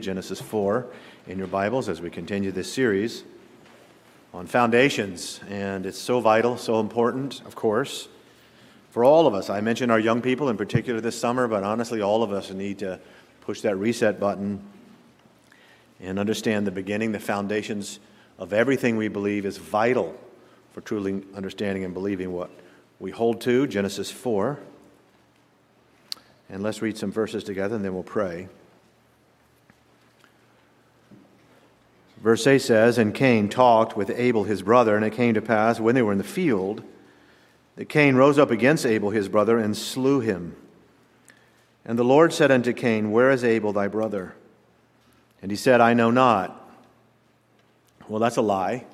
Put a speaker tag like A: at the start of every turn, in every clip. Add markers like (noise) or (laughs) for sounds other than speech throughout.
A: Genesis 4 in your Bibles as we continue this series on foundations. And it's so vital, so important, of course, for all of us. I mentioned our young people in particular this summer, but honestly, all of us need to push that reset button and understand the beginning, the foundations of everything we believe is vital for truly understanding and believing what we hold to. Genesis 4. And let's read some verses together and then we'll pray. Verse 8 says, And Cain talked with Abel his brother, and it came to pass when they were in the field that Cain rose up against Abel his brother and slew him. And the Lord said unto Cain, Where is Abel thy brother? And he said, I know not. Well, that's a lie.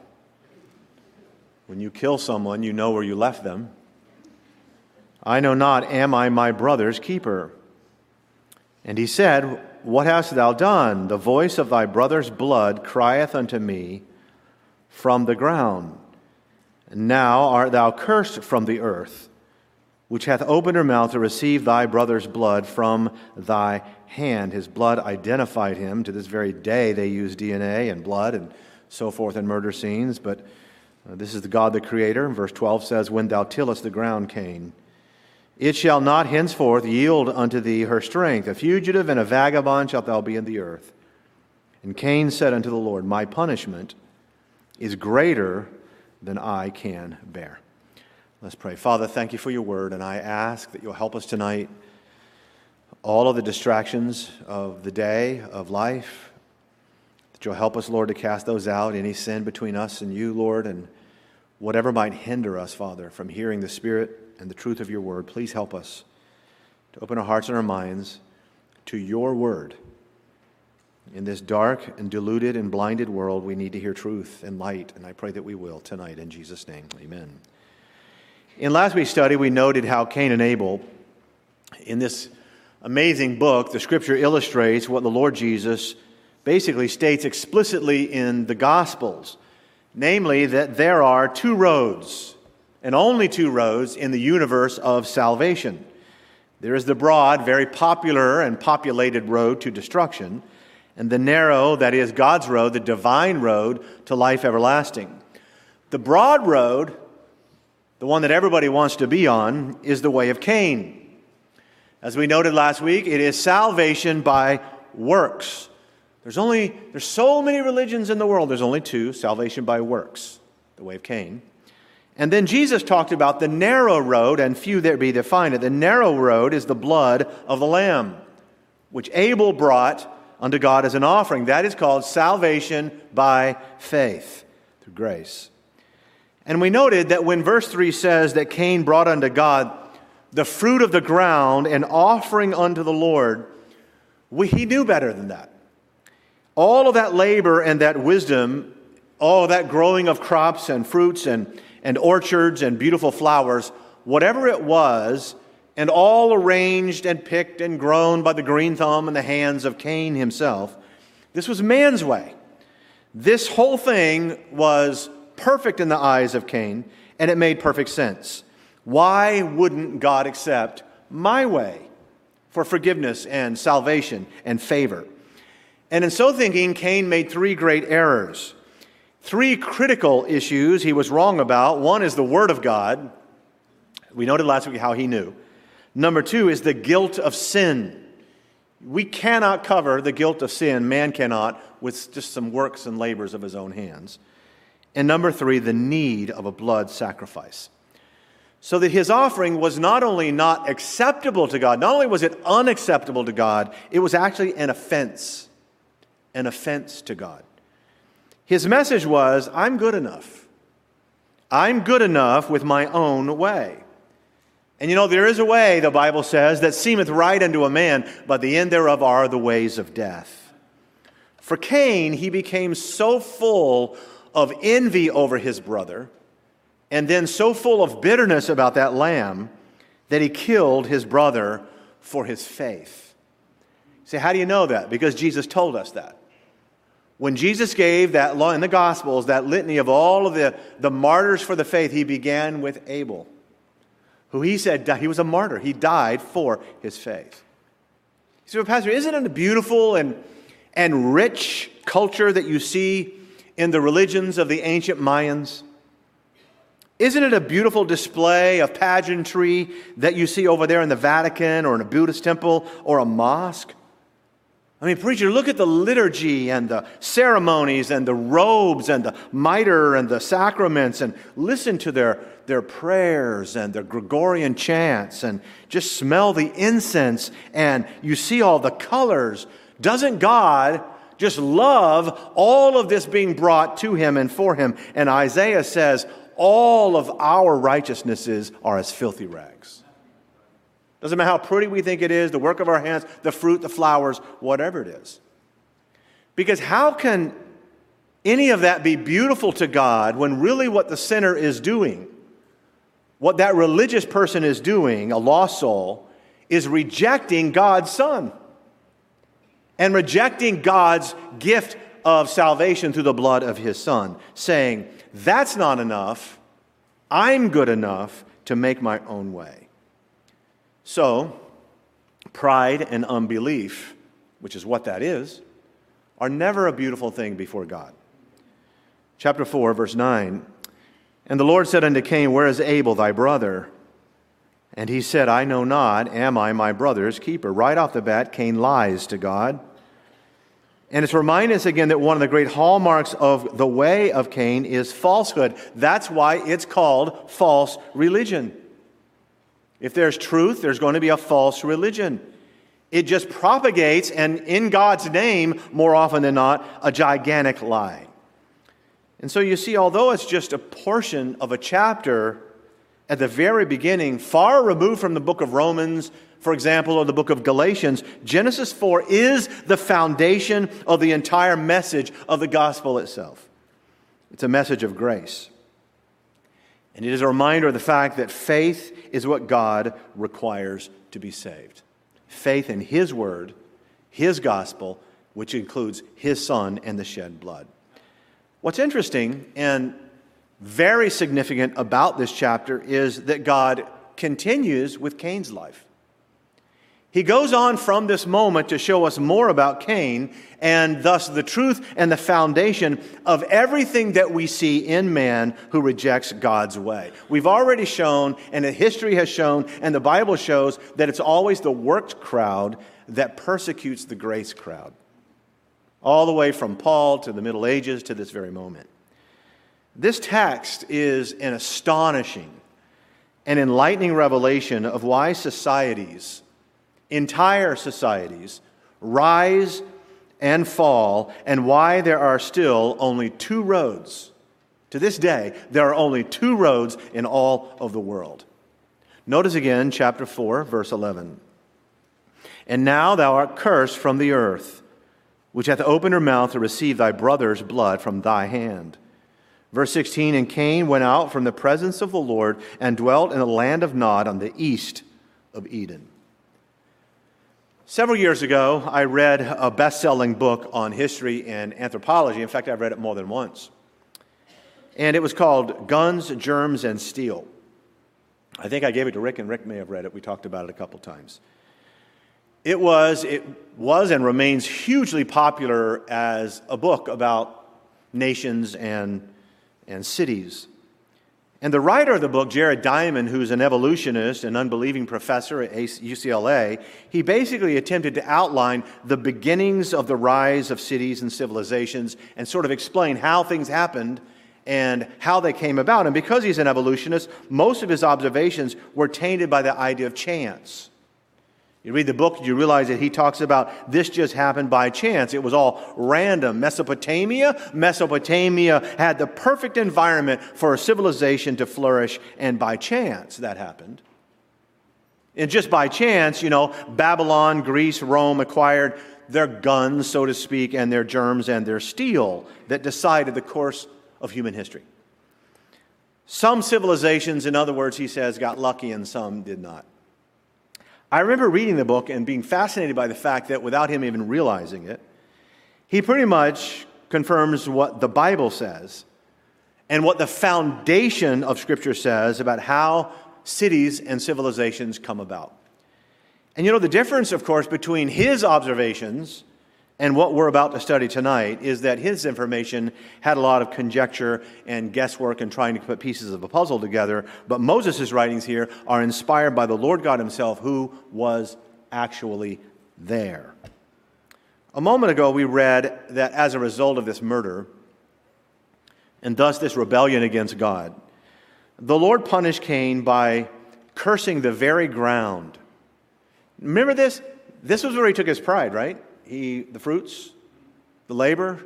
A: When you kill someone, you know where you left them. I know not, am I my brother's keeper? And he said, what hast thou done? The voice of thy brother's blood crieth unto me from the ground. Now art thou cursed from the earth, which hath opened her mouth to receive thy brother's blood from thy hand. His blood identified him. To this very day, they use DNA and blood and so forth in murder scenes. But uh, this is the God the Creator. Verse 12 says, When thou tillest the ground, Cain, it shall not henceforth yield unto thee her strength. A fugitive and a vagabond shalt thou be in the earth. And Cain said unto the Lord, My punishment is greater than I can bear. Let's pray. Father, thank you for your word, and I ask that you'll help us tonight. All of the distractions of the day, of life, that you'll help us, Lord, to cast those out, any sin between us and you, Lord, and whatever might hinder us, Father, from hearing the Spirit and the truth of your word, please help us to open our hearts and our minds to your word. In this dark and deluded and blinded world, we need to hear truth and light, and I pray that we will tonight in Jesus' name. Amen. In last week's study, we noted how Cain and Abel, in this amazing book, the scripture illustrates what the Lord Jesus basically states explicitly in the Gospels namely, that there are two roads and only two roads in the universe of salvation. There is the broad, very popular and populated road to destruction, and the narrow, that is God's road, the divine road to life everlasting. The broad road, the one that everybody wants to be on, is the way of Cain. As we noted last week, it is salvation by works. There's only there's so many religions in the world. There's only two, salvation by works, the way of Cain, and then Jesus talked about the narrow road, and few there be that find it. The narrow road is the blood of the Lamb, which Abel brought unto God as an offering. That is called salvation by faith, through grace. And we noted that when verse 3 says that Cain brought unto God the fruit of the ground and offering unto the Lord, we, he knew better than that. All of that labor and that wisdom, all that growing of crops and fruits and and orchards and beautiful flowers, whatever it was, and all arranged and picked and grown by the green thumb and the hands of Cain himself. This was man's way. This whole thing was perfect in the eyes of Cain, and it made perfect sense. Why wouldn't God accept my way for forgiveness and salvation and favor? And in so thinking, Cain made three great errors. Three critical issues he was wrong about. One is the Word of God. We noted last week how he knew. Number two is the guilt of sin. We cannot cover the guilt of sin, man cannot, with just some works and labors of his own hands. And number three, the need of a blood sacrifice. So that his offering was not only not acceptable to God, not only was it unacceptable to God, it was actually an offense. An offense to God. His message was I'm good enough. I'm good enough with my own way. And you know, there is a way, the Bible says, that seemeth right unto a man, but the end thereof are the ways of death. For Cain, he became so full of envy over his brother, and then so full of bitterness about that lamb, that he killed his brother for his faith. See, how do you know that? Because Jesus told us that. When Jesus gave that law in the Gospels, that litany of all of the, the martyrs for the faith, he began with Abel, who he said he was a martyr. He died for his faith. You say, well, Pastor, isn't it a beautiful and, and rich culture that you see in the religions of the ancient Mayans? Isn't it a beautiful display of pageantry that you see over there in the Vatican or in a Buddhist temple or a mosque? I mean, preacher, look at the liturgy and the ceremonies and the robes and the mitre and the sacraments and listen to their, their prayers and their Gregorian chants and just smell the incense and you see all the colors. Doesn't God just love all of this being brought to him and for him? And Isaiah says, all of our righteousnesses are as filthy rags. Doesn't matter how pretty we think it is, the work of our hands, the fruit, the flowers, whatever it is. Because how can any of that be beautiful to God when really what the sinner is doing, what that religious person is doing, a lost soul, is rejecting God's Son and rejecting God's gift of salvation through the blood of His Son, saying, That's not enough. I'm good enough to make my own way. So, pride and unbelief, which is what that is, are never a beautiful thing before God. Chapter 4, verse 9 And the Lord said unto Cain, Where is Abel thy brother? And he said, I know not, am I my brother's keeper? Right off the bat, Cain lies to God. And it's reminding us again that one of the great hallmarks of the way of Cain is falsehood. That's why it's called false religion. If there's truth, there's going to be a false religion. It just propagates, and in God's name, more often than not, a gigantic lie. And so you see, although it's just a portion of a chapter at the very beginning, far removed from the book of Romans, for example, or the book of Galatians, Genesis 4 is the foundation of the entire message of the gospel itself. It's a message of grace. And it is a reminder of the fact that faith is what God requires to be saved. Faith in His Word, His gospel, which includes His Son and the shed blood. What's interesting and very significant about this chapter is that God continues with Cain's life. He goes on from this moment to show us more about Cain and thus the truth and the foundation of everything that we see in man who rejects God's way. We've already shown, and history has shown, and the Bible shows that it's always the worked crowd that persecutes the grace crowd. All the way from Paul to the Middle Ages to this very moment. This text is an astonishing and enlightening revelation of why societies entire societies rise and fall, and why there are still only two roads. To this day, there are only two roads in all of the world. Notice again, chapter 4, verse 11. And now thou art cursed from the earth, which hath opened her mouth to receive thy brother's blood from thy hand. Verse 16 And Cain went out from the presence of the Lord and dwelt in the land of Nod on the east of Eden. Several years ago, I read a best selling book on history and anthropology. In fact, I've read it more than once. And it was called Guns, Germs, and Steel. I think I gave it to Rick, and Rick may have read it. We talked about it a couple times. It was, it was and remains hugely popular as a book about nations and, and cities. And the writer of the book, Jared Diamond, who's an evolutionist and unbelieving professor at UCLA, he basically attempted to outline the beginnings of the rise of cities and civilizations and sort of explain how things happened and how they came about. And because he's an evolutionist, most of his observations were tainted by the idea of chance. You read the book, you realize that he talks about this just happened by chance. It was all random. Mesopotamia, Mesopotamia had the perfect environment for a civilization to flourish, and by chance that happened. And just by chance, you know, Babylon, Greece, Rome acquired their guns, so to speak, and their germs and their steel that decided the course of human history. Some civilizations, in other words, he says, got lucky and some did not. I remember reading the book and being fascinated by the fact that without him even realizing it, he pretty much confirms what the Bible says and what the foundation of Scripture says about how cities and civilizations come about. And you know, the difference, of course, between his observations And what we're about to study tonight is that his information had a lot of conjecture and guesswork and trying to put pieces of a puzzle together. But Moses' writings here are inspired by the Lord God himself, who was actually there. A moment ago, we read that as a result of this murder, and thus this rebellion against God, the Lord punished Cain by cursing the very ground. Remember this? This was where he took his pride, right? He, the fruits, the labor.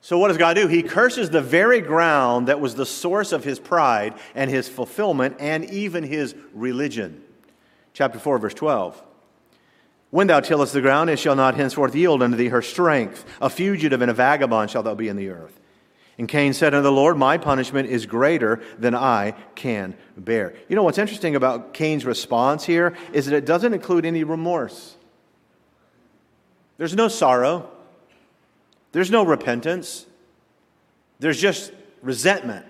A: So, what does God do? He curses the very ground that was the source of his pride and his fulfillment and even his religion. Chapter 4, verse 12. When thou tillest the ground, it shall not henceforth yield unto thee her strength. A fugitive and a vagabond shalt thou be in the earth. And Cain said unto the Lord, My punishment is greater than I can bear. You know what's interesting about Cain's response here is that it doesn't include any remorse. There's no sorrow, there's no repentance, there's just resentment.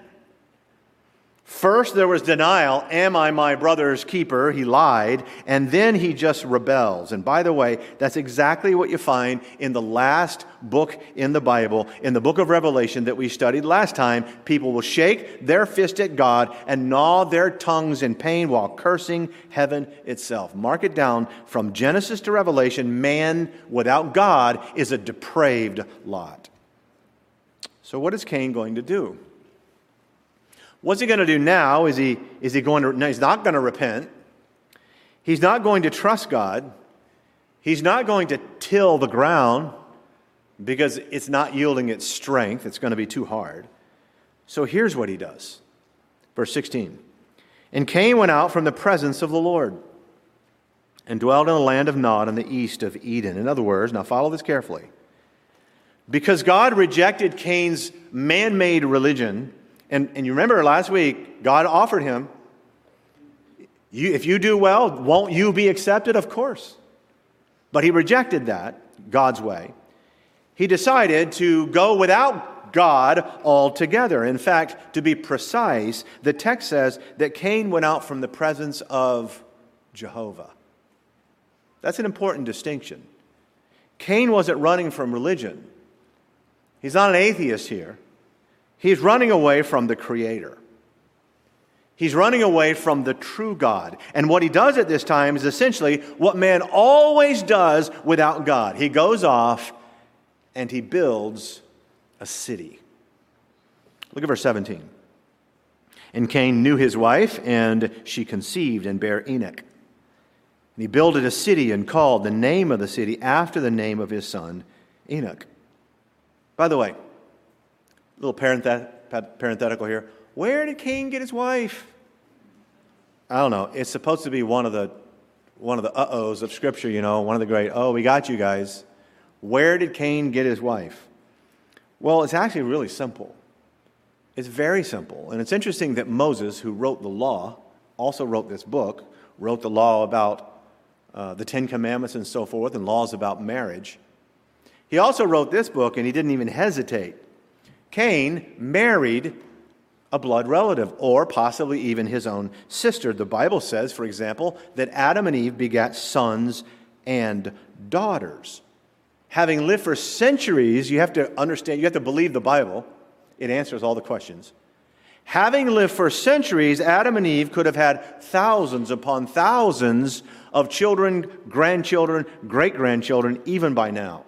A: First, there was denial Am I my brother's keeper? He lied. And then he just rebels. And by the way, that's exactly what you find in the last book in the Bible, in the book of Revelation that we studied last time. People will shake their fist at God and gnaw their tongues in pain while cursing heaven itself. Mark it down from Genesis to Revelation man without God is a depraved lot. So, what is Cain going to do? What's he going to do now? Is he, is he going to, no, he's not going to repent. He's not going to trust God. He's not going to till the ground because it's not yielding its strength. It's going to be too hard. So here's what he does. Verse 16. And Cain went out from the presence of the Lord and dwelled in the land of Nod in the east of Eden. In other words, now follow this carefully. Because God rejected Cain's man made religion and, and you remember last week, God offered him, you, if you do well, won't you be accepted? Of course. But he rejected that, God's way. He decided to go without God altogether. In fact, to be precise, the text says that Cain went out from the presence of Jehovah. That's an important distinction. Cain wasn't running from religion. He's not an atheist here. He's running away from the Creator. He's running away from the true God. And what he does at this time is essentially what man always does without God. He goes off and he builds a city. Look at verse 17. And Cain knew his wife, and she conceived and bare Enoch. And he builded a city and called the name of the city after the name of his son, Enoch. By the way, little parenthetical here. Where did Cain get his wife? I don't know. It's supposed to be one of the one of the uh-ohs of Scripture, you know, one of the great, oh, we got you guys. Where did Cain get his wife? Well, it's actually really simple. It's very simple. And it's interesting that Moses, who wrote the law, also wrote this book, wrote the law about uh, the Ten Commandments and so forth, and laws about marriage. He also wrote this book, and he didn't even hesitate Cain married a blood relative, or possibly even his own sister. The Bible says, for example, that Adam and Eve begat sons and daughters. Having lived for centuries, you have to understand, you have to believe the Bible. It answers all the questions. Having lived for centuries, Adam and Eve could have had thousands upon thousands of children, grandchildren, great grandchildren, even by now.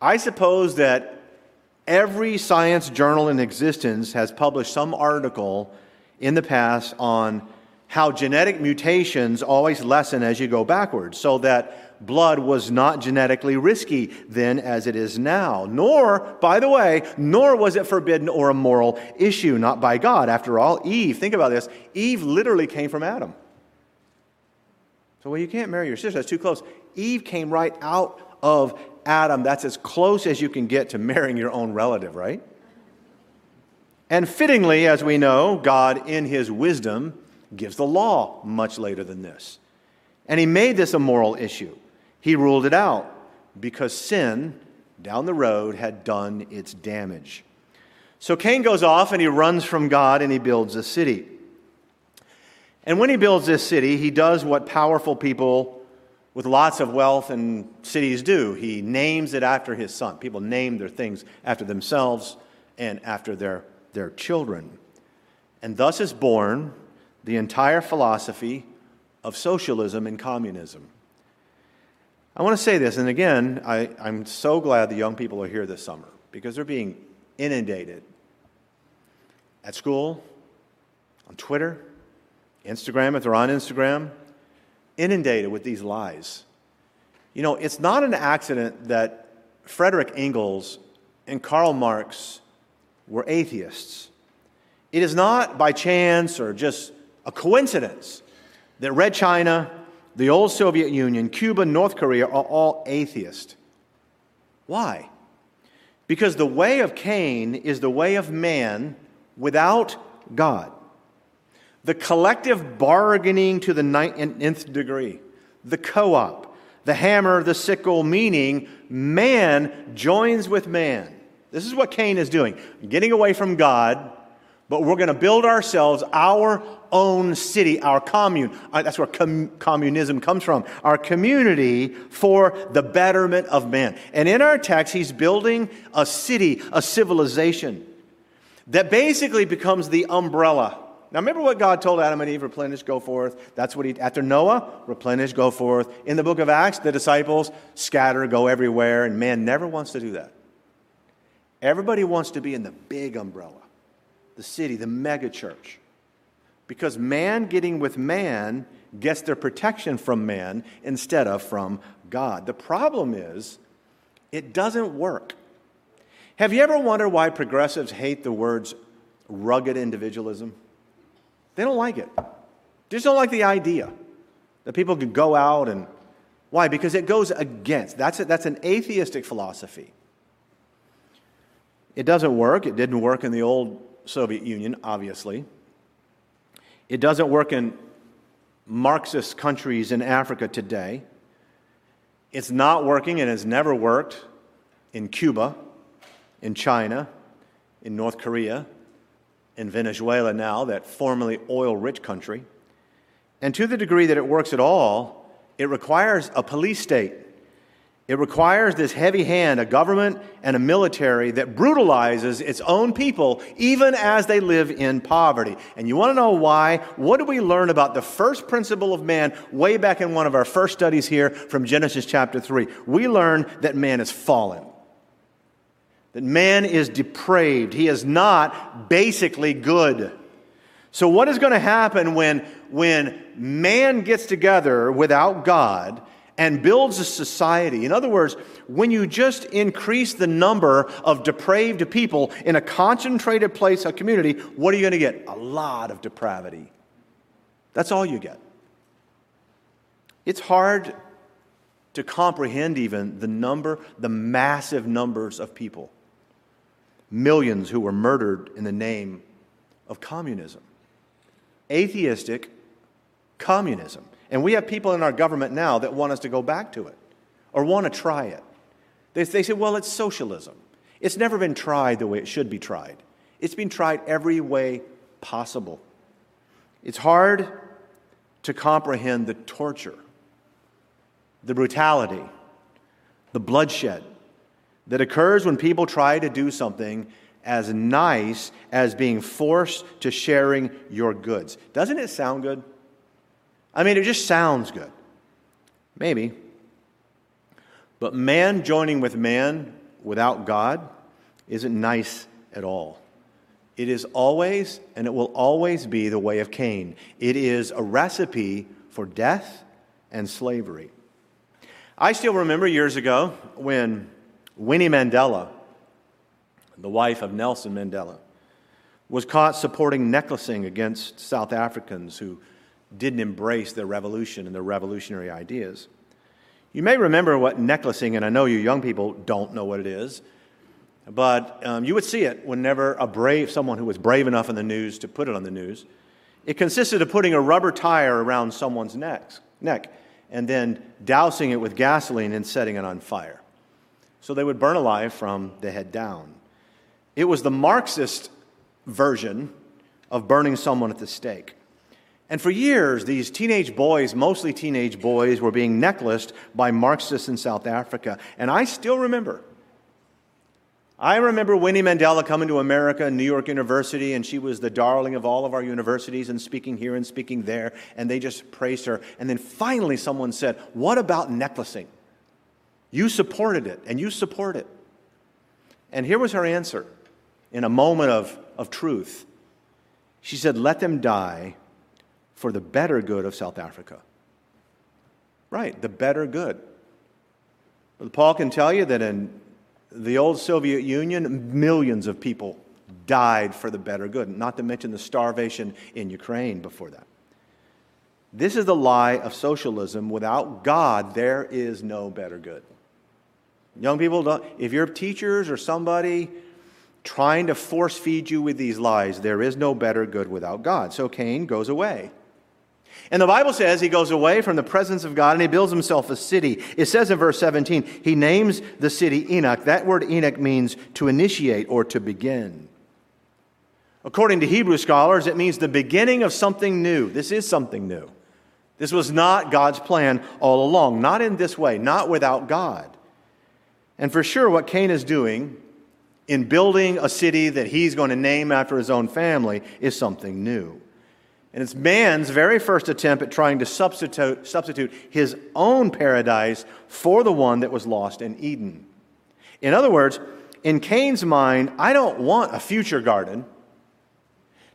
A: I suppose that Every science journal in existence has published some article in the past on how genetic mutations always lessen as you go backwards, so that blood was not genetically risky then as it is now. Nor, by the way, nor was it forbidden or a moral issue, not by God. After all, Eve, think about this Eve literally came from Adam. So, well, you can't marry your sister, that's too close. Eve came right out of Adam, that's as close as you can get to marrying your own relative, right? And fittingly, as we know, God, in his wisdom, gives the law much later than this. And he made this a moral issue. He ruled it out because sin down the road had done its damage. So Cain goes off and he runs from God and he builds a city. And when he builds this city, he does what powerful people with lots of wealth and cities do. He names it after his son. People name their things after themselves and after their, their children. And thus is born the entire philosophy of socialism and communism. I want to say this, and again, I, I'm so glad the young people are here this summer because they're being inundated at school, on Twitter, Instagram, if they're on Instagram, inundated with these lies. You know, it's not an accident that Frederick Engels and Karl Marx were atheists. It is not by chance or just a coincidence that Red China, the old Soviet Union, Cuba, North Korea are all atheist. Why? Because the way of Cain is the way of man without God. The collective bargaining to the nth degree, the co op, the hammer, the sickle, meaning man joins with man. This is what Cain is doing, getting away from God but we're going to build ourselves our own city, our commune. Uh, that's where com- communism comes from. Our community for the betterment of man. And in our text, he's building a city, a civilization that basically becomes the umbrella. Now, remember what God told Adam and Eve replenish, go forth. That's what he, after Noah, replenish, go forth. In the book of Acts, the disciples scatter, go everywhere, and man never wants to do that. Everybody wants to be in the big umbrella the city, the megachurch. Because man getting with man gets their protection from man instead of from God. The problem is, it doesn't work. Have you ever wondered why progressives hate the words rugged individualism? They don't like it. They just don't like the idea that people could go out and. Why? Because it goes against. That's, a, that's an atheistic philosophy. It doesn't work. It didn't work in the old Soviet Union, obviously. It doesn't work in Marxist countries in Africa today. It's not working and has never worked in Cuba, in China, in North Korea, in Venezuela now, that formerly oil rich country. And to the degree that it works at all, it requires a police state it requires this heavy hand, a government and a military that brutalizes its own people even as they live in poverty. And you want to know why? What do we learn about the first principle of man way back in one of our first studies here from Genesis chapter 3? We learn that man is fallen, that man is depraved. He is not basically good. So, what is going to happen when, when man gets together without God? and builds a society. In other words, when you just increase the number of depraved people in a concentrated place, a community, what are you going to get? A lot of depravity. That's all you get. It's hard to comprehend even the number, the massive numbers of people, millions who were murdered in the name of communism. Atheistic communism. And we have people in our government now that want us to go back to it or want to try it. They, they say, well, it's socialism. It's never been tried the way it should be tried, it's been tried every way possible. It's hard to comprehend the torture, the brutality, the bloodshed that occurs when people try to do something as nice as being forced to sharing your goods. Doesn't it sound good? I mean, it just sounds good. Maybe. But man joining with man without God isn't nice at all. It is always, and it will always be, the way of Cain. It is a recipe for death and slavery. I still remember years ago when Winnie Mandela, the wife of Nelson Mandela, was caught supporting necklacing against South Africans who didn't embrace the revolution and the revolutionary ideas. You may remember what necklacing, and I know you young people don't know what it is, but um, you would see it whenever a brave, someone who was brave enough in the news to put it on the news. It consisted of putting a rubber tire around someone's neck, neck and then dousing it with gasoline and setting it on fire. So they would burn alive from the head down. It was the Marxist version of burning someone at the stake. And for years, these teenage boys, mostly teenage boys, were being necklaced by Marxists in South Africa. And I still remember. I remember Winnie Mandela coming to America, New York University, and she was the darling of all of our universities and speaking here and speaking there, and they just praised her. And then finally, someone said, What about necklacing? You supported it, and you support it. And here was her answer in a moment of, of truth. She said, Let them die for the better good of South Africa. Right, the better good. Paul can tell you that in the old Soviet Union, millions of people died for the better good, not to mention the starvation in Ukraine before that. This is the lie of socialism. Without God, there is no better good. Young people, if you're teachers or somebody trying to force feed you with these lies, there is no better good without God. So Cain goes away. And the Bible says he goes away from the presence of God and he builds himself a city. It says in verse 17, he names the city Enoch. That word Enoch means to initiate or to begin. According to Hebrew scholars, it means the beginning of something new. This is something new. This was not God's plan all along, not in this way, not without God. And for sure, what Cain is doing in building a city that he's going to name after his own family is something new. And it's man's very first attempt at trying to substitute, substitute his own paradise for the one that was lost in Eden. In other words, in Cain's mind, I don't want a future garden.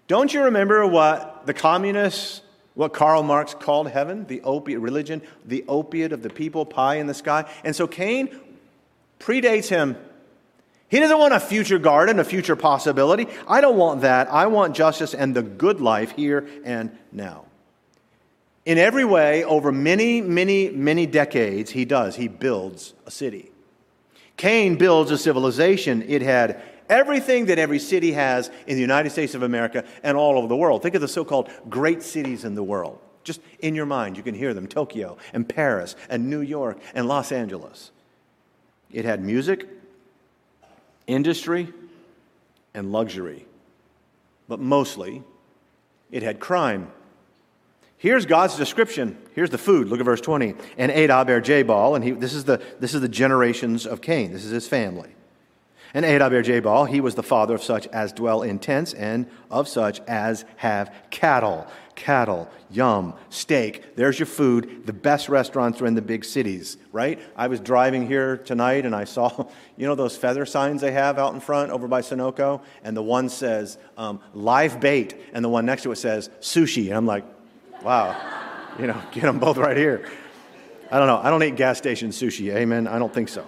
A: Don't you remember what the communists, what Karl Marx called heaven, the opiate religion, the opiate of the people, pie in the sky? And so Cain predates him he doesn't want a future garden, a future possibility. I don't want that. I want justice and the good life here and now. In every way, over many, many, many decades, he does. He builds a city. Cain builds a civilization. It had everything that every city has in the United States of America and all over the world. Think of the so called great cities in the world. Just in your mind, you can hear them Tokyo and Paris and New York and Los Angeles. It had music, industry, and luxury. But mostly, it had crime. Here's God's description. Here's the food. Look at verse 20. And Adab er Jabal, and he, this, is the, this is the generations of Cain. This is his family. And Adab er Jabal, he was the father of such as dwell in tents and of such as have cattle. Cattle, yum, steak. There's your food. The best restaurants are in the big cities, right? I was driving here tonight and I saw, (laughs) you know, those feather signs they have out in front over by Sunoco? And the one says um, live bait, and the one next to it says sushi. And I'm like, wow, (laughs) you know, get them both right here. I don't know. I don't eat gas station sushi. Amen. I don't think so.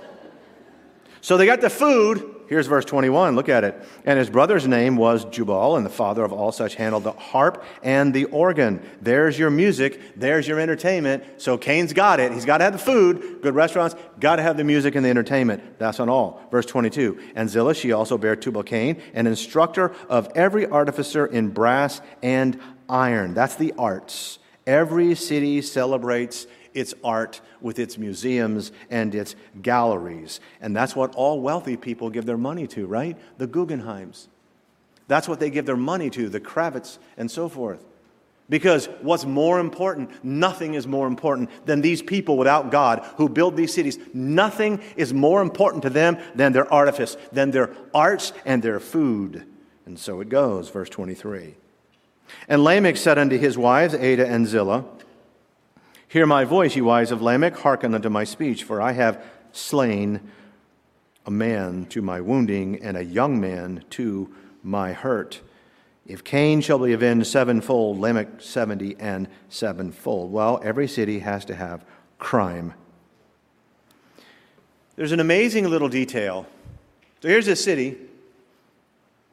A: So they got the food, Here's verse 21. Look at it. And his brother's name was Jubal, and the father of all such handled the harp and the organ. There's your music. There's your entertainment. So Cain's got it. He's got to have the food, good restaurants, got to have the music and the entertainment. That's on all. Verse 22. And Zillah, she also bare Tubal Cain, an instructor of every artificer in brass and iron. That's the arts. Every city celebrates its art with its museums and its galleries. And that's what all wealthy people give their money to, right? The Guggenheims. That's what they give their money to, the Kravitz and so forth. Because what's more important? Nothing is more important than these people without God who build these cities. Nothing is more important to them than their artifice, than their arts and their food. And so it goes, verse 23. And Lamech said unto his wives, Adah and Zillah, Hear my voice, ye wives of Lamech, hearken unto my speech, for I have slain a man to my wounding, and a young man to my hurt. If Cain shall be avenged sevenfold, Lamech seventy and sevenfold. Well, every city has to have crime. There's an amazing little detail. So here's this city.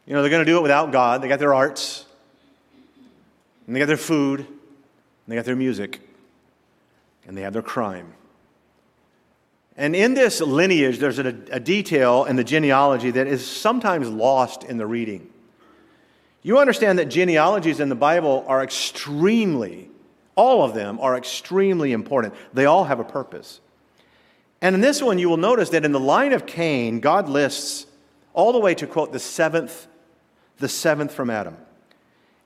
A: You know, they're going to do it without God. They got their arts, and they got their food, and they got their music and they have their crime. And in this lineage, there's a, a, detail in the genealogy that is sometimes lost in the reading. You understand that genealogies in the Bible are extremely, all of them are extremely important. They all have a purpose. And in this one, you will notice that in the line of Cain, God lists all the way to quote the seventh, the seventh from Adam.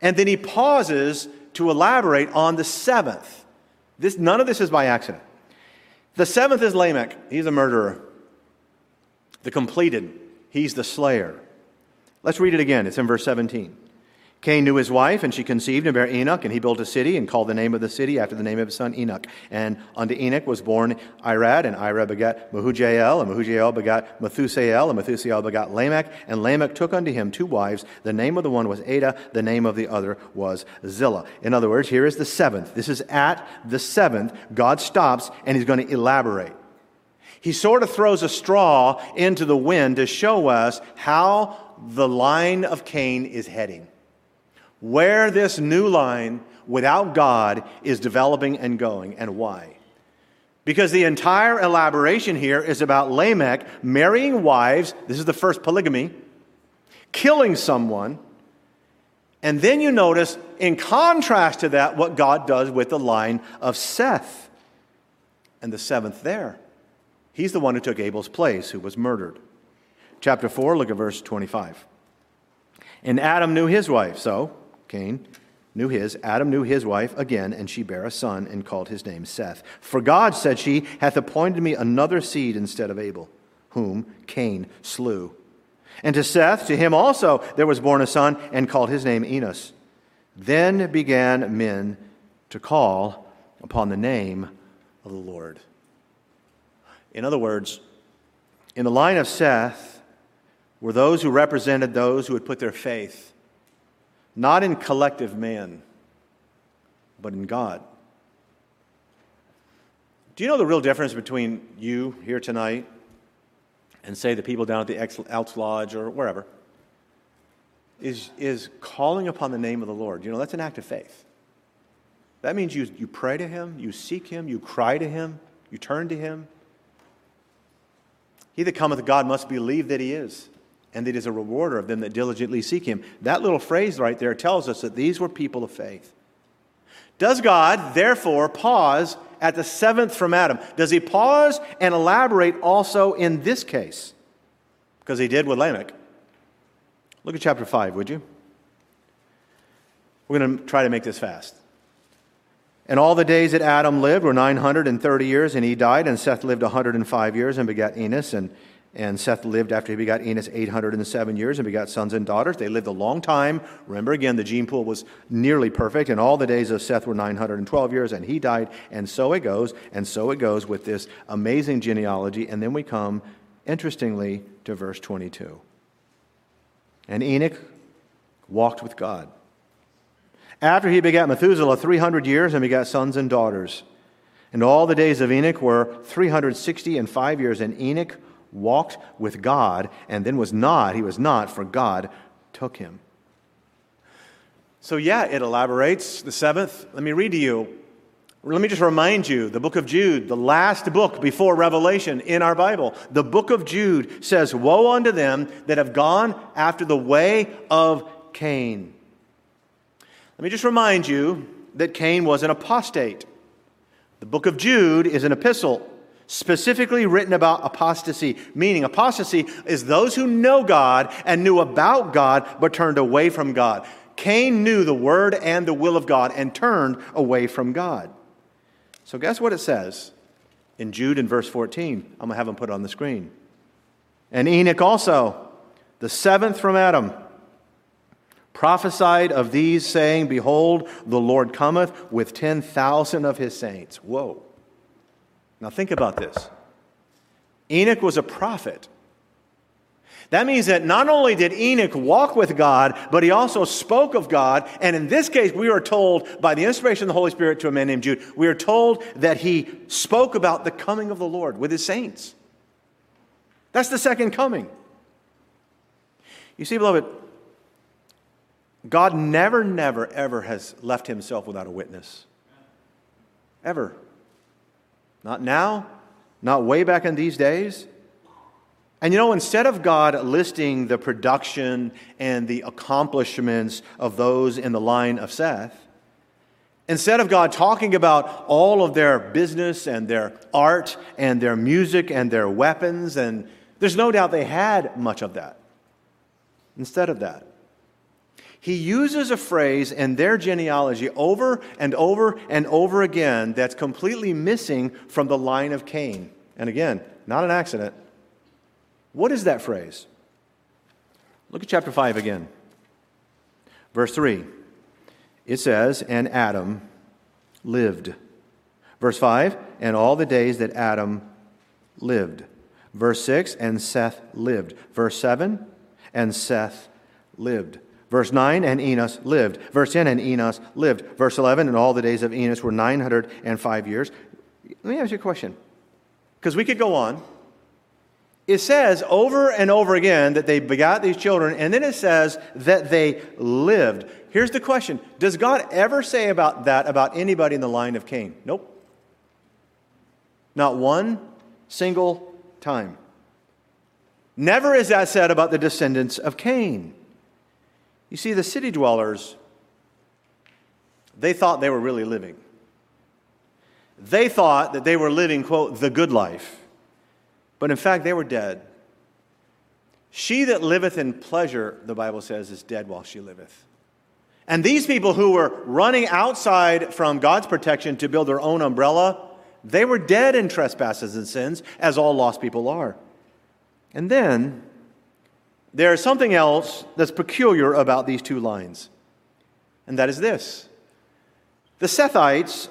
A: And then he pauses to elaborate on the seventh. This, none of this is by accident. The seventh is Lamech. He's a murderer. The completed, he's the slayer. Let's read it again. It's in verse 17. Cain knew his wife, and she conceived and bare Enoch, and he built a city and called the name of the city after the name of his son Enoch. And unto Enoch was born Irad, and Irad begat Mahujael, and Mahujael begat Methusael, and Methusael begat Lamech, and Lamech took unto him two wives. The name of the one was Adah, the name of the other was Zillah. In other words, here is the seventh. This is at the seventh. God stops, and he's going to elaborate. He sort of throws a straw into the wind to show us how the line of Cain is heading where this new line without God is developing and going, and why. Because the entire elaboration here is about Lamech marrying wives, this is the first polygamy, killing someone, and then you notice, in contrast to that, what God does with the line of Seth. And the seventh there. He's the one who took Abel's place, who was murdered. Chapter 4, look at verse 25. And Adam knew his wife, so Cain knew his. Adam knew his wife again, and she bare a son and called his name Seth. For God, said she, hath appointed me another seed instead of Abel, whom Cain slew. And to Seth, to him also there was born a son, and called his name Enos. Then began men to call upon the name of the Lord. In other words, in the line of Seth were those who represented those who had put their faith not in collective man, but in God. Do you know the real difference between you here tonight and, say, the people down at the Elks Lodge or wherever? Is, is calling upon the name of the Lord. You know, that's an act of faith. That means you, you pray to Him, you seek Him, you cry to Him, you turn to Him. He that cometh to God must believe that He is, and that a rewarder of them that diligently seek him. That little phrase right there tells us that these were people of faith. Does God, therefore, pause at the seventh from Adam? Does he pause and elaborate also in this case? Because he did with Lamech. Look at chapter 5, would you? We're going to try to make this fast. And all the days that Adam lived were 930 years, and he died, and Seth lived 105 years and begat Enos, and and Seth lived after he begot Enos 807 years and begot sons and daughters. They lived a long time. Remember again, the gene pool was nearly perfect, and all the days of Seth were 912 years, and he died. And so it goes, and so it goes with this amazing genealogy. And then we come, interestingly, to verse 22. And Enoch walked with God. After he begat Methuselah 300 years and begat sons and daughters. And all the days of Enoch were 360 and five years, and Enoch walked with God, and then was not, he was not, for God took him. So, yeah, it elaborates the seventh. Let me read to you. Let me just remind you the book of Jude, the last book before Revelation in our Bible. The book of Jude says, Woe unto them that have gone after the way of Cain. Let me just remind you that Cain was an apostate. The book of Jude is an epistle specifically written about apostasy, meaning apostasy is those who know God and knew about God but turned away from God. Cain knew the word and the will of God and turned away from God. So, guess what it says in Jude in verse 14? I'm going to have them put on the screen. And Enoch also, the seventh from Adam, prophesied of these, saying, Behold, the Lord cometh with 10,000 of his saints. Whoa. Now, think about this Enoch was a prophet. That means that not only did Enoch walk with God, but he also spoke of God. And in this case, we are told by the inspiration of the Holy Spirit to a man named Jude, we are told that he spoke about the coming of the Lord with his saints. That's the second coming. You see, beloved, God never, never, ever has left himself without a witness. Ever. Not now, not way back in these days. And you know, instead of God listing the production and the accomplishments of those in the line of Seth, instead of God talking about all of their business and their art and their music and their weapons, and there's no doubt they had much of that. Instead of that, He uses a phrase in their genealogy over and over and over again that's completely missing from the line of Cain. And again, not an accident. What is that phrase? Look at chapter 5 again. Verse 3. It says, And Adam lived. Verse 5. And all the days that Adam lived. Verse 6. And Seth lived. Verse 7. And Seth lived. Verse 9, and Enos lived. Verse 10, and Enos lived. Verse 11, and all the days of Enos were 905 years. Let me ask you a question, because we could go on. It says over and over again that they begot these children, and then it says that they lived. Here's the question Does God ever say about that about anybody in the line of Cain? Nope. Not one single time. Never is that said about the descendants of Cain. You see, the city dwellers, they thought they were really living. They thought that they were living, quote, the good life. But in fact, they were dead. She that liveth in pleasure, the Bible says, is dead while she liveth. And these people who were running outside from God's protection to build their own umbrella, they were dead in trespasses and sins, as all lost people are. And then there's something else that's peculiar about these two lines, and that is this. The Sethites,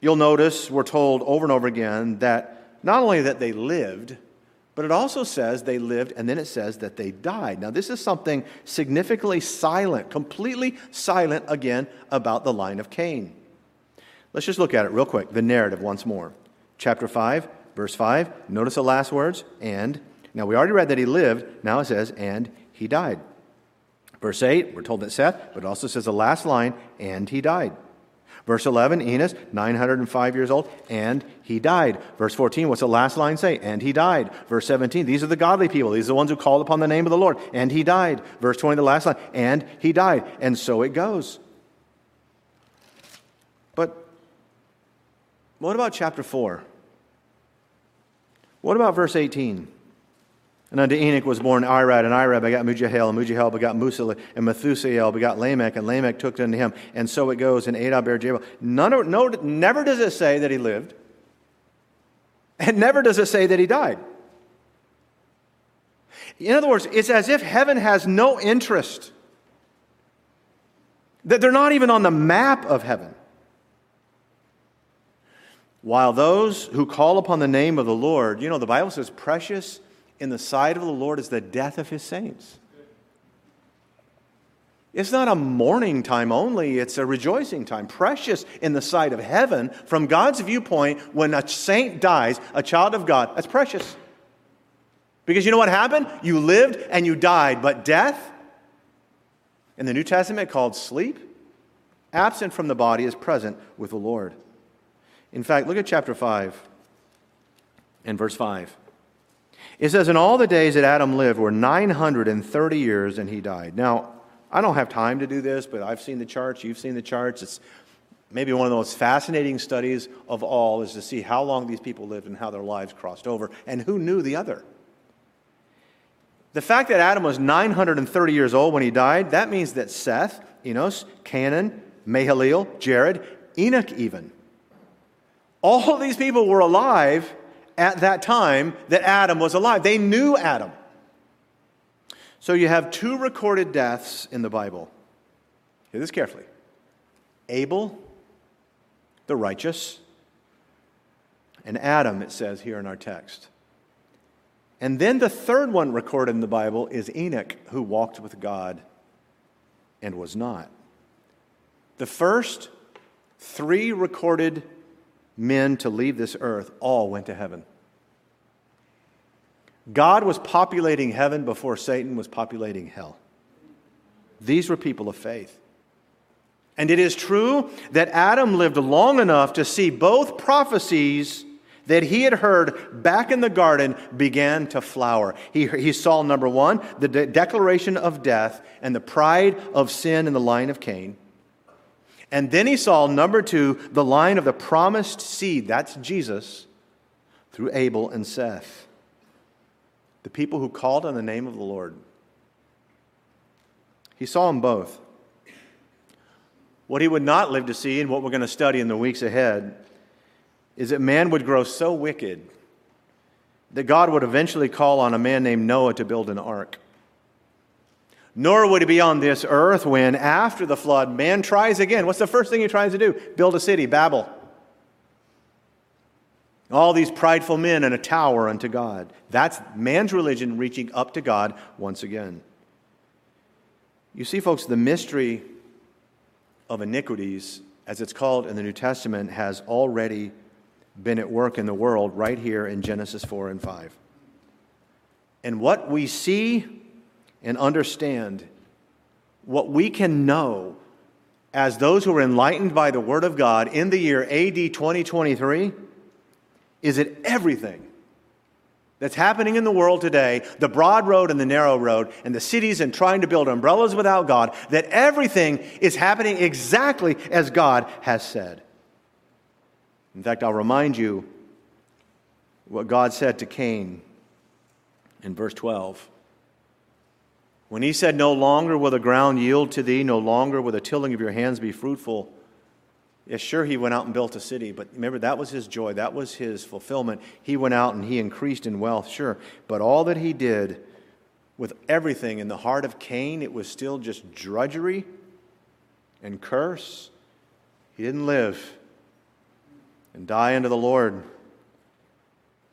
A: you'll notice, were told over and over again that not only that they lived, but it also says they lived, and then it says that they died. Now, this is something significantly silent, completely silent again about the line of Cain. Let's just look at it real quick, the narrative once more. Chapter 5, verse 5. Notice the last words, and now, we already read that he lived. Now it says, and he died. Verse 8, we're told that Seth, but it also says the last line, and he died. Verse 11, Enos, 905 years old, and he died. Verse 14, what's the last line say? And he died. Verse 17, these are the godly people. These are the ones who called upon the name of the Lord, and he died. Verse 20, the last line, and he died. And so it goes. But what about chapter 4? What about verse 18? And unto Enoch was born Irad, and Irad begot Mehujael, and Mehujael begot Musa, and Methusael begot Lamech, and Lamech took unto him. And so it goes, and Adah bare Jabal. None, no, never does it say that he lived, and never does it say that he died. In other words, it's as if heaven has no interest, that they're not even on the map of heaven. While those who call upon the name of the Lord, you know, the Bible says, precious in the sight of the Lord is the death of his saints. It's not a mourning time only, it's a rejoicing time. Precious in the sight of heaven, from God's viewpoint, when a saint dies, a child of God, that's precious. Because you know what happened? You lived and you died, but death, in the New Testament called sleep, absent from the body, is present with the Lord. In fact, look at chapter 5 and verse 5. It says, In all the days that Adam lived were 930 years, and he died. Now, I don't have time to do this, but I've seen the charts. You've seen the charts. It's maybe one of the most fascinating studies of all is to see how long these people lived and how their lives crossed over, and who knew the other. The fact that Adam was 930 years old when he died, that means that Seth, Enos, Cainan, Mahalalel, Jared, Enoch, even, all these people were alive at that time that Adam was alive. They knew Adam. So you have two recorded deaths in the Bible. Hear this carefully Abel, the righteous, and Adam, it says here in our text. And then the third one recorded in the Bible is Enoch, who walked with God and was not. The first three recorded men to leave this earth all went to heaven. God was populating heaven before Satan was populating hell. These were people of faith. And it is true that Adam lived long enough to see both prophecies that he had heard back in the garden began to flower. He, he saw, number one, the de- declaration of death and the pride of sin in the line of Cain. And then he saw, number two, the line of the promised seed, that's Jesus, through Abel and Seth. The people who called on the name of the Lord. He saw them both. What he would not live to see, and what we're going to study in the weeks ahead, is that man would grow so wicked that God would eventually call on a man named Noah to build an ark. Nor would he be on this earth when, after the flood, man tries again. What's the first thing he tries to do? Build a city, Babel. All these prideful men and a tower unto God. That's man's religion reaching up to God once again. You see, folks, the mystery of iniquities, as it's called in the New Testament, has already been at work in the world right here in Genesis 4 and 5. And what we see and understand, what we can know as those who are enlightened by the Word of God in the year AD 2023 is that everything that's happening in the world today, the broad road and the narrow road, and the cities and trying to build umbrellas without God, that everything is happening exactly as God has said. In fact, I'll remind you what God said to Cain in verse 12. When he said, No longer will the ground yield to thee, no longer will the tilling of your hands be fruitful. Yes, sure, he went out and built a city, but remember, that was his joy. That was his fulfillment. He went out and he increased in wealth, sure. But all that he did with everything in the heart of Cain, it was still just drudgery and curse. He didn't live and die unto the Lord.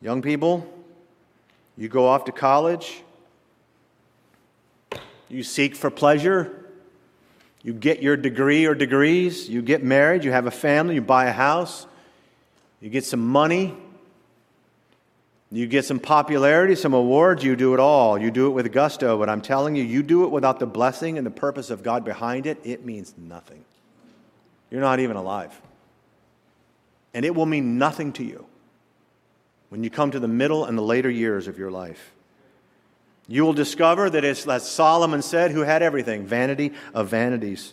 A: Young people, you go off to college, you seek for pleasure. You get your degree or degrees. You get married. You have a family. You buy a house. You get some money. You get some popularity, some awards. You do it all. You do it with gusto. But I'm telling you, you do it without the blessing and the purpose of God behind it, it means nothing. You're not even alive. And it will mean nothing to you when you come to the middle and the later years of your life. You will discover that it's, as Solomon said, who had everything vanity of vanities.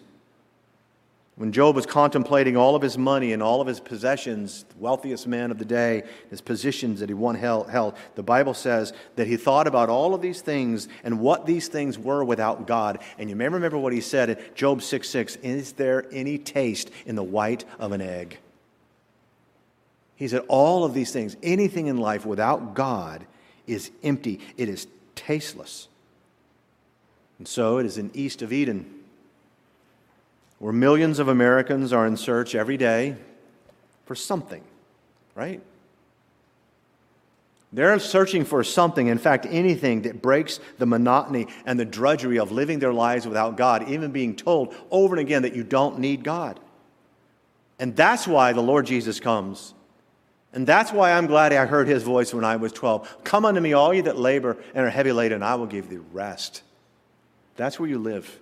A: When Job was contemplating all of his money and all of his possessions, the wealthiest man of the day, his positions that he once held, the Bible says that he thought about all of these things and what these things were without God. And you may remember what he said in Job 6 6 Is there any taste in the white of an egg? He said, All of these things, anything in life without God is empty, it is tasteless. And so it is in east of Eden, where millions of Americans are in search every day for something, right? They're searching for something, in fact, anything that breaks the monotony and the drudgery of living their lives without God, even being told over and again that you don't need God. And that's why the Lord Jesus comes and that's why I'm glad I heard his voice when I was 12. Come unto me, all you that labor and are heavy laden, and I will give thee rest. That's where you live.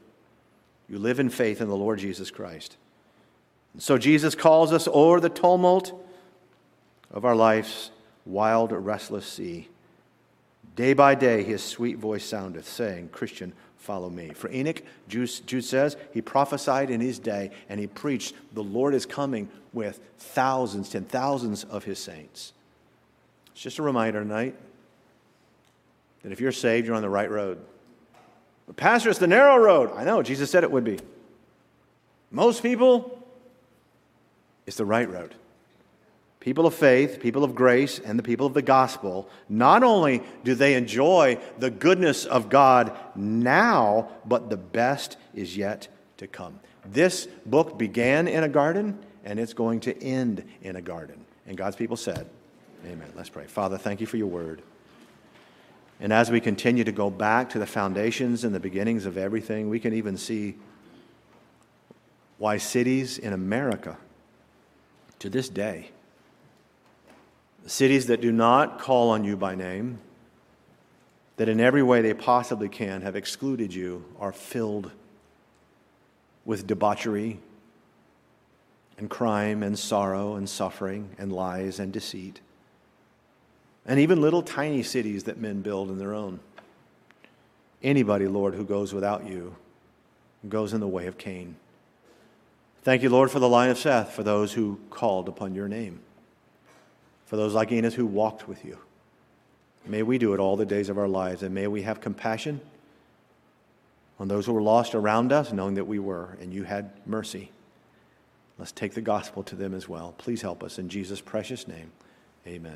A: You live in faith in the Lord Jesus Christ. And so Jesus calls us o'er the tumult of our life's wild, restless sea. Day by day, his sweet voice soundeth, saying, Christian, follow me. For Enoch, Jude says, he prophesied in his day and he preached, the Lord is coming with thousands, ten thousands of his saints. It's just a reminder tonight that if you're saved, you're on the right road. But Pastor, it's the narrow road. I know, Jesus said it would be. Most people, it's the right road people of faith, people of grace, and the people of the gospel, not only do they enjoy the goodness of God now, but the best is yet to come. This book began in a garden, and it's going to end in a garden. And God's people said, Amen. Let's pray. Father, thank you for your word. And as we continue to go back to the foundations and the beginnings of everything, we can even see why cities in America to this day cities that do not call on you by name, that in every way they possibly can have excluded you, are filled with debauchery and crime and sorrow and suffering and lies and deceit. And even little tiny cities that men build in their own. Anybody, Lord, who goes without you goes in the way of Cain. Thank you, Lord, for the line of Seth, for those who called upon your name for those like Enos who walked with you. May we do it all the days of our lives, and may we have compassion on those who were lost around us, knowing that we were, and you had mercy. Let's take the gospel to them as well. Please help us in Jesus' precious name. Amen.